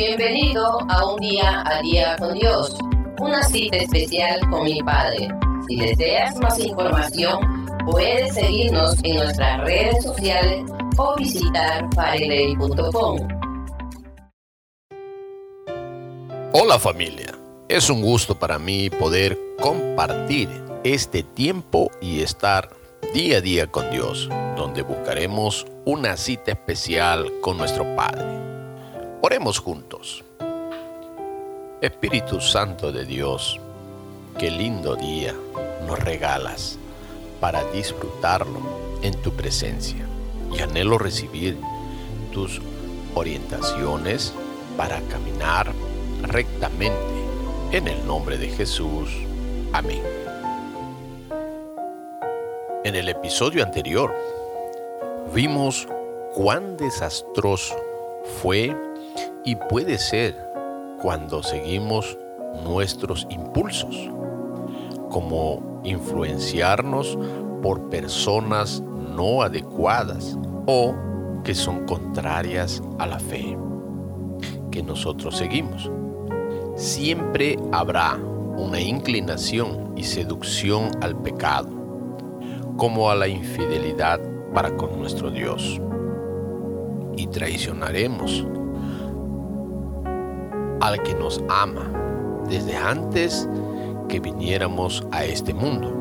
Bienvenido a un día a día con Dios, una cita especial con mi Padre. Si deseas más información, puedes seguirnos en nuestras redes sociales o visitar fareley.com. Hola familia, es un gusto para mí poder compartir este tiempo y estar día a día con Dios, donde buscaremos una cita especial con nuestro Padre. Oremos juntos. Espíritu Santo de Dios, qué lindo día nos regalas para disfrutarlo en tu presencia. Y anhelo recibir tus orientaciones para caminar rectamente. En el nombre de Jesús. Amén. En el episodio anterior vimos cuán desastroso fue y puede ser cuando seguimos nuestros impulsos, como influenciarnos por personas no adecuadas o que son contrarias a la fe que nosotros seguimos. Siempre habrá una inclinación y seducción al pecado, como a la infidelidad para con nuestro Dios. Y traicionaremos al que nos ama desde antes que viniéramos a este mundo.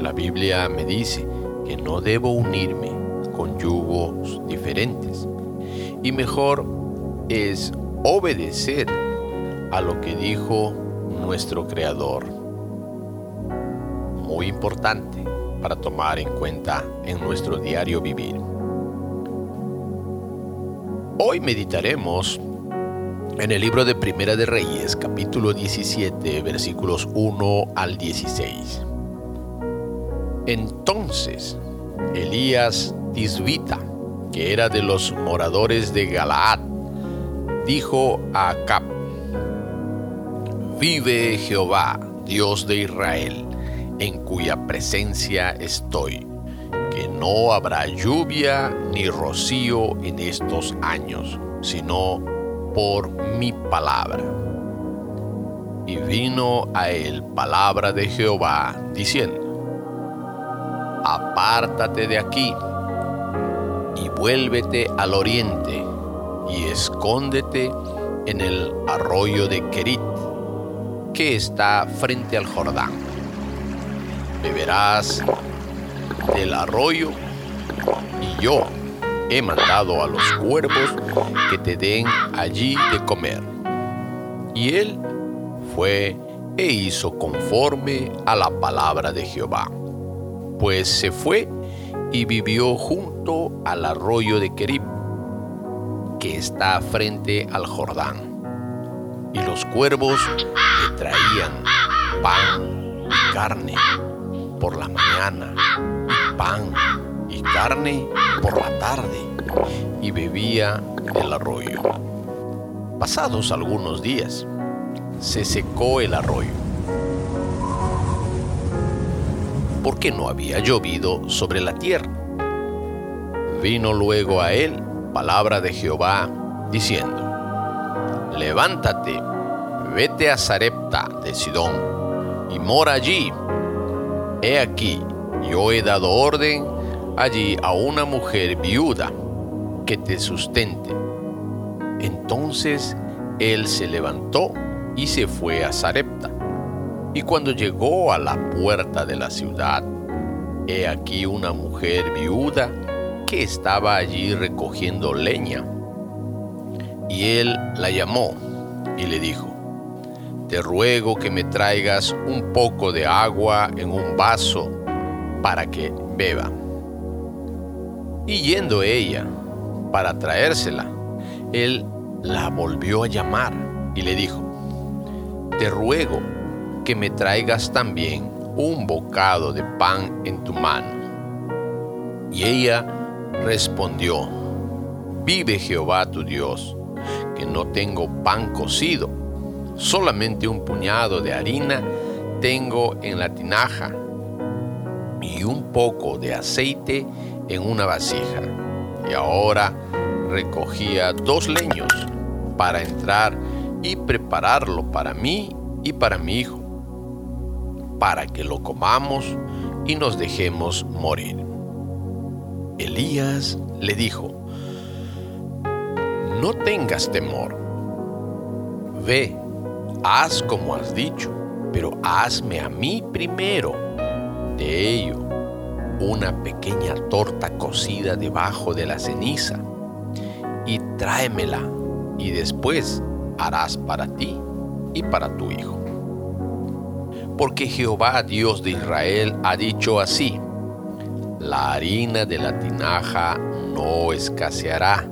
La Biblia me dice que no debo unirme con yugos diferentes y mejor es obedecer a lo que dijo nuestro Creador. Muy importante para tomar en cuenta en nuestro diario vivir. Hoy meditaremos en el libro de Primera de Reyes, capítulo 17, versículos 1 al 16. Entonces, Elías Tisbita, que era de los moradores de Galaad, dijo a Acab, Vive Jehová, Dios de Israel, en cuya presencia estoy, que no habrá lluvia ni rocío en estos años, sino por mi palabra. Y vino a él palabra de Jehová, diciendo, Apártate de aquí y vuélvete al oriente y escóndete en el arroyo de Kerit, que está frente al Jordán. Beberás del arroyo y yo he mandado a los cuervos que te den allí de comer. Y él fue e hizo conforme a la palabra de Jehová. Pues se fue y vivió junto al arroyo de Kerib, que está frente al Jordán. Y los cuervos le traían pan y carne por la mañana, y pan carne por la tarde y bebía del arroyo. Pasados algunos días, se secó el arroyo, porque no había llovido sobre la tierra. Vino luego a él palabra de Jehová, diciendo, Levántate, vete a Sarepta de Sidón, y mora allí. He aquí, yo he dado orden allí a una mujer viuda que te sustente. Entonces él se levantó y se fue a Sarepta. Y cuando llegó a la puerta de la ciudad, he aquí una mujer viuda que estaba allí recogiendo leña. Y él la llamó y le dijo, te ruego que me traigas un poco de agua en un vaso para que beba. Y yendo ella para traérsela, él la volvió a llamar y le dijo, te ruego que me traigas también un bocado de pan en tu mano. Y ella respondió, vive Jehová tu Dios, que no tengo pan cocido, solamente un puñado de harina tengo en la tinaja y un poco de aceite en una vasija. Y ahora recogía dos leños para entrar y prepararlo para mí y para mi hijo, para que lo comamos y nos dejemos morir. Elías le dijo, no tengas temor, ve, haz como has dicho, pero hazme a mí primero de ello una pequeña torta cocida debajo de la ceniza y tráemela y después harás para ti y para tu hijo. Porque Jehová Dios de Israel ha dicho así, la harina de la tinaja no escaseará,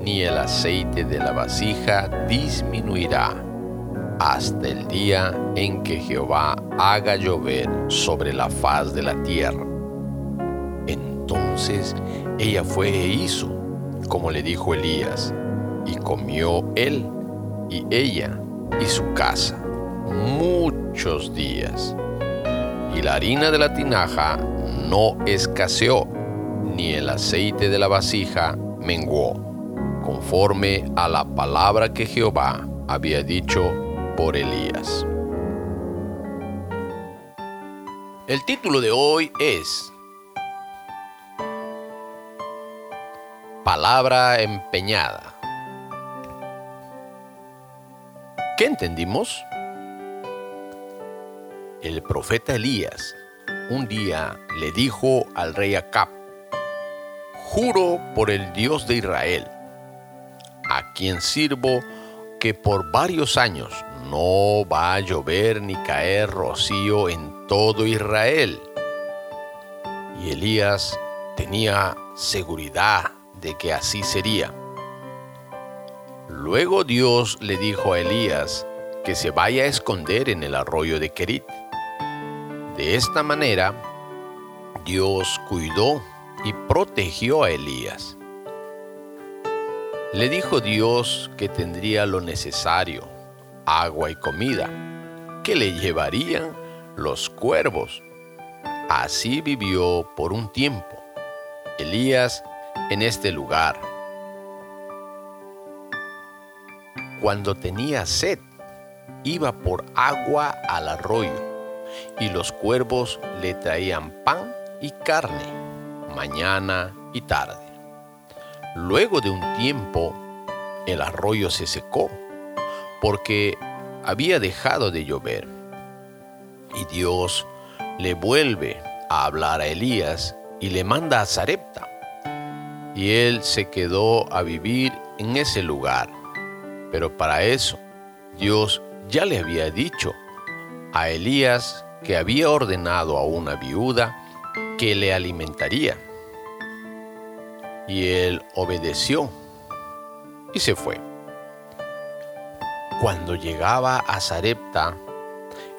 ni el aceite de la vasija disminuirá, hasta el día en que Jehová haga llover sobre la faz de la tierra. Entonces ella fue e hizo, como le dijo Elías, y comió él y ella y su casa muchos días. Y la harina de la tinaja no escaseó, ni el aceite de la vasija menguó, conforme a la palabra que Jehová había dicho por Elías. El título de hoy es Palabra empeñada. ¿Qué entendimos? El profeta Elías un día le dijo al rey Acab, Juro por el Dios de Israel, a quien sirvo, que por varios años no va a llover ni caer rocío en todo Israel. Y Elías tenía seguridad de que así sería. Luego Dios le dijo a Elías que se vaya a esconder en el arroyo de Kerit. De esta manera, Dios cuidó y protegió a Elías. Le dijo Dios que tendría lo necesario, agua y comida, que le llevarían los cuervos. Así vivió por un tiempo Elías en este lugar Cuando tenía sed, iba por agua al arroyo, y los cuervos le traían pan y carne, mañana y tarde. Luego de un tiempo, el arroyo se secó, porque había dejado de llover. Y Dios le vuelve a hablar a Elías y le manda a Zarepta. Y él se quedó a vivir en ese lugar pero para eso, Dios ya le había dicho a Elías que había ordenado a una viuda que le alimentaría. Y él obedeció y se fue. Cuando llegaba a Zarepta,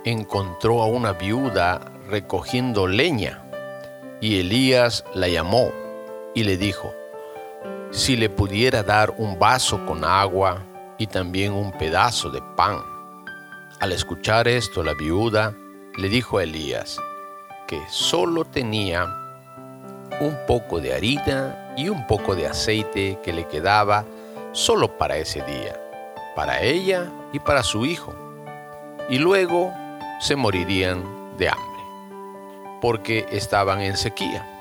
encontró a una viuda recogiendo leña, y Elías la llamó y le dijo, si le pudiera dar un vaso con agua y también un pedazo de pan. Al escuchar esto, la viuda le dijo a Elías que solo tenía un poco de harina y un poco de aceite que le quedaba solo para ese día, para ella y para su hijo, y luego se morirían de hambre, porque estaban en sequía.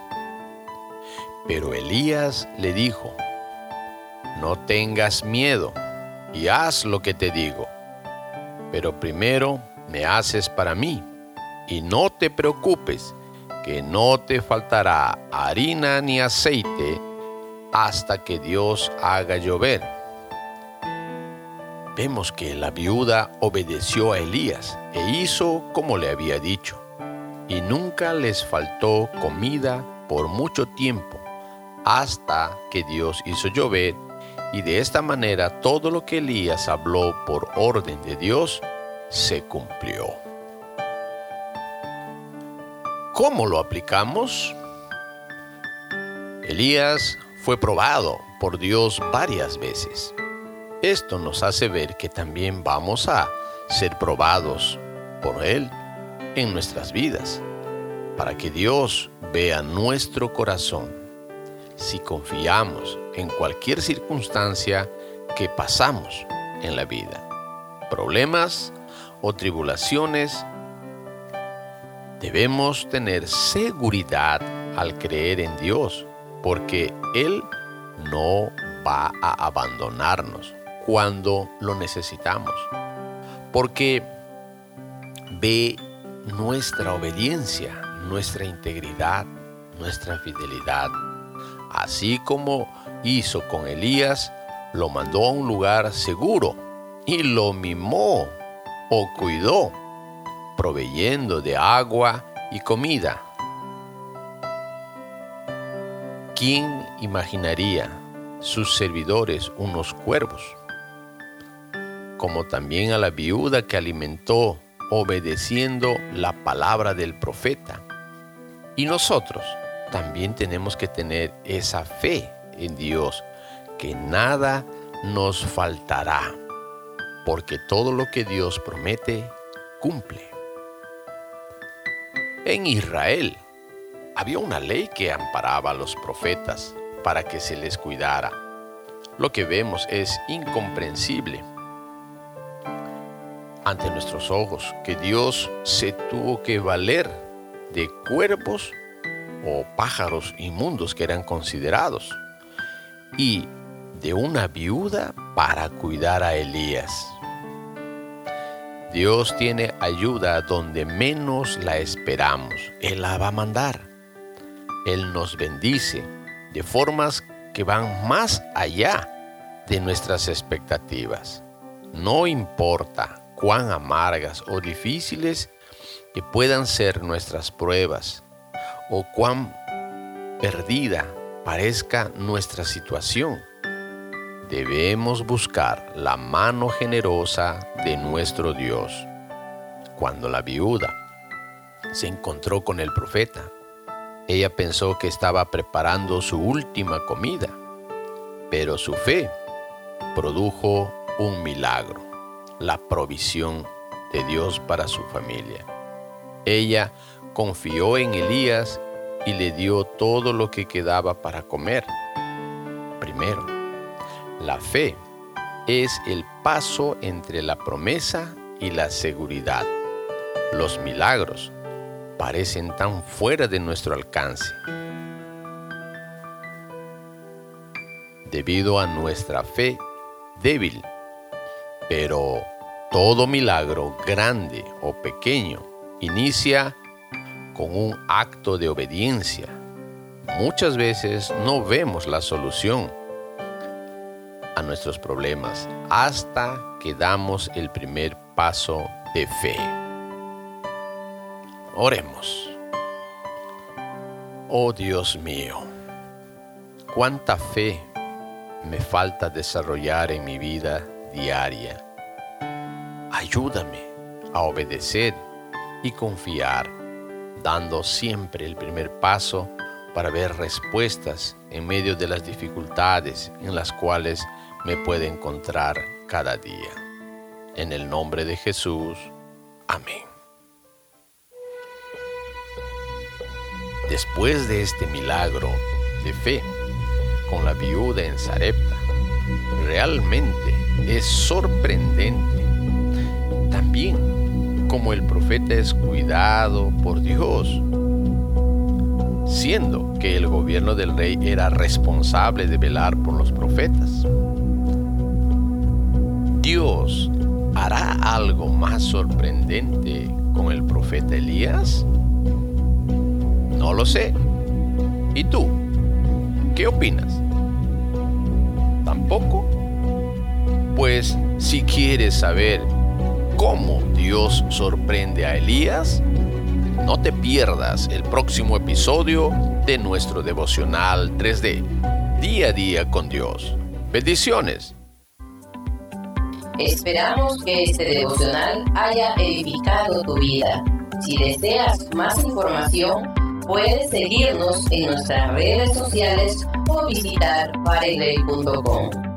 Pero Elías le dijo, no tengas miedo, y haz lo que te digo. Pero primero me haces para mí, y no te preocupes, que no te faltará harina ni aceite hasta que Dios haga llover. Vemos que la viuda obedeció a Elías e hizo como le había dicho, y nunca les faltó comida por mucho tiempo, hasta que Dios hizo llover y de esta manera todo lo que Elías habló por orden de Dios se cumplió. ¿Cómo lo aplicamos? Elías fue probado por Dios varias veces. Esto nos hace ver que también vamos a ser probados por Él en nuestras vidas, para que Dios vea nuestro corazón si confiamos en cualquier circunstancia que pasamos en la vida. Problemas o tribulaciones. Debemos tener seguridad al creer en Dios, porque Él no va a abandonarnos cuando lo necesitamos, porque ve nuestra obediencia, nuestra integridad, nuestra fidelidad. Así como hizo con Elías, lo mandó a un lugar seguro y lo mimó o cuidó, proveyendo de agua y comida. ¿Quién imaginaría sus servidores unos cuervos? Como también a la viuda que alimentó obedeciendo la palabra del profeta. Y nosotros también tenemos que tener esa fe en Dios, que nada nos faltará, porque todo lo que Dios promete, cumple. En Israel había una ley que amparaba a los profetas para que se les cuidara. Lo que vemos es incomprensible ante nuestros ojos que Dios se tuvo que valer de cuervos o pájaros inmundos que eran considerados y de una viuda para cuidar a Elías. Dios tiene ayuda donde menos la esperamos. Él la va a mandar. Él nos bendice de formas que van más allá de nuestras expectativas. No importa cuán amargas o difíciles que puedan ser nuestras pruebas o cuán perdida parezca nuestra situación. Debemos buscar la mano generosa de nuestro Dios. Cuando la viuda se encontró con el profeta, ella pensó que estaba preparando su última comida, pero su fe produjo un milagro la provisión de Dios para su familia. Ella confió en Elías y le dio todo lo que quedaba para comer. Primero, la fe es el paso entre la promesa y la seguridad. Los milagros parecen tan fuera de nuestro alcance. Debido a nuestra fe débil, pero todo milagro, grande o pequeño, inicia con un acto de obediencia. Muchas veces no vemos la solución a nuestros problemas hasta que damos el primer paso de fe. Oremos. Oh Dios mío, cuánta fe me falta desarrollar en mi vida diaria. Ayúdame a obedecer y confiar, dando siempre el primer paso para ver respuestas en medio de las dificultades en las cuales me puede encontrar cada día. En el nombre de Jesús. Amén. Después de este milagro de fe con la viuda en Sarepta, realmente es sorprendente. También como el profeta es cuidado por Dios, siendo que el gobierno del rey era responsable de velar por los profetas. Dios hará algo más sorprendente con el profeta Elías? No lo sé. ¿Y tú? ¿Qué opinas? ¿Tampoco? Pues si quieres saber cómo Dios sorprende a Elías, no te pierdas el próximo episodio de nuestro devocional 3D, día a día con Dios. Bendiciones. Esperamos que este devocional haya edificado tu vida. Si deseas más información, puedes seguirnos en nuestras redes sociales o visitar pareley.com.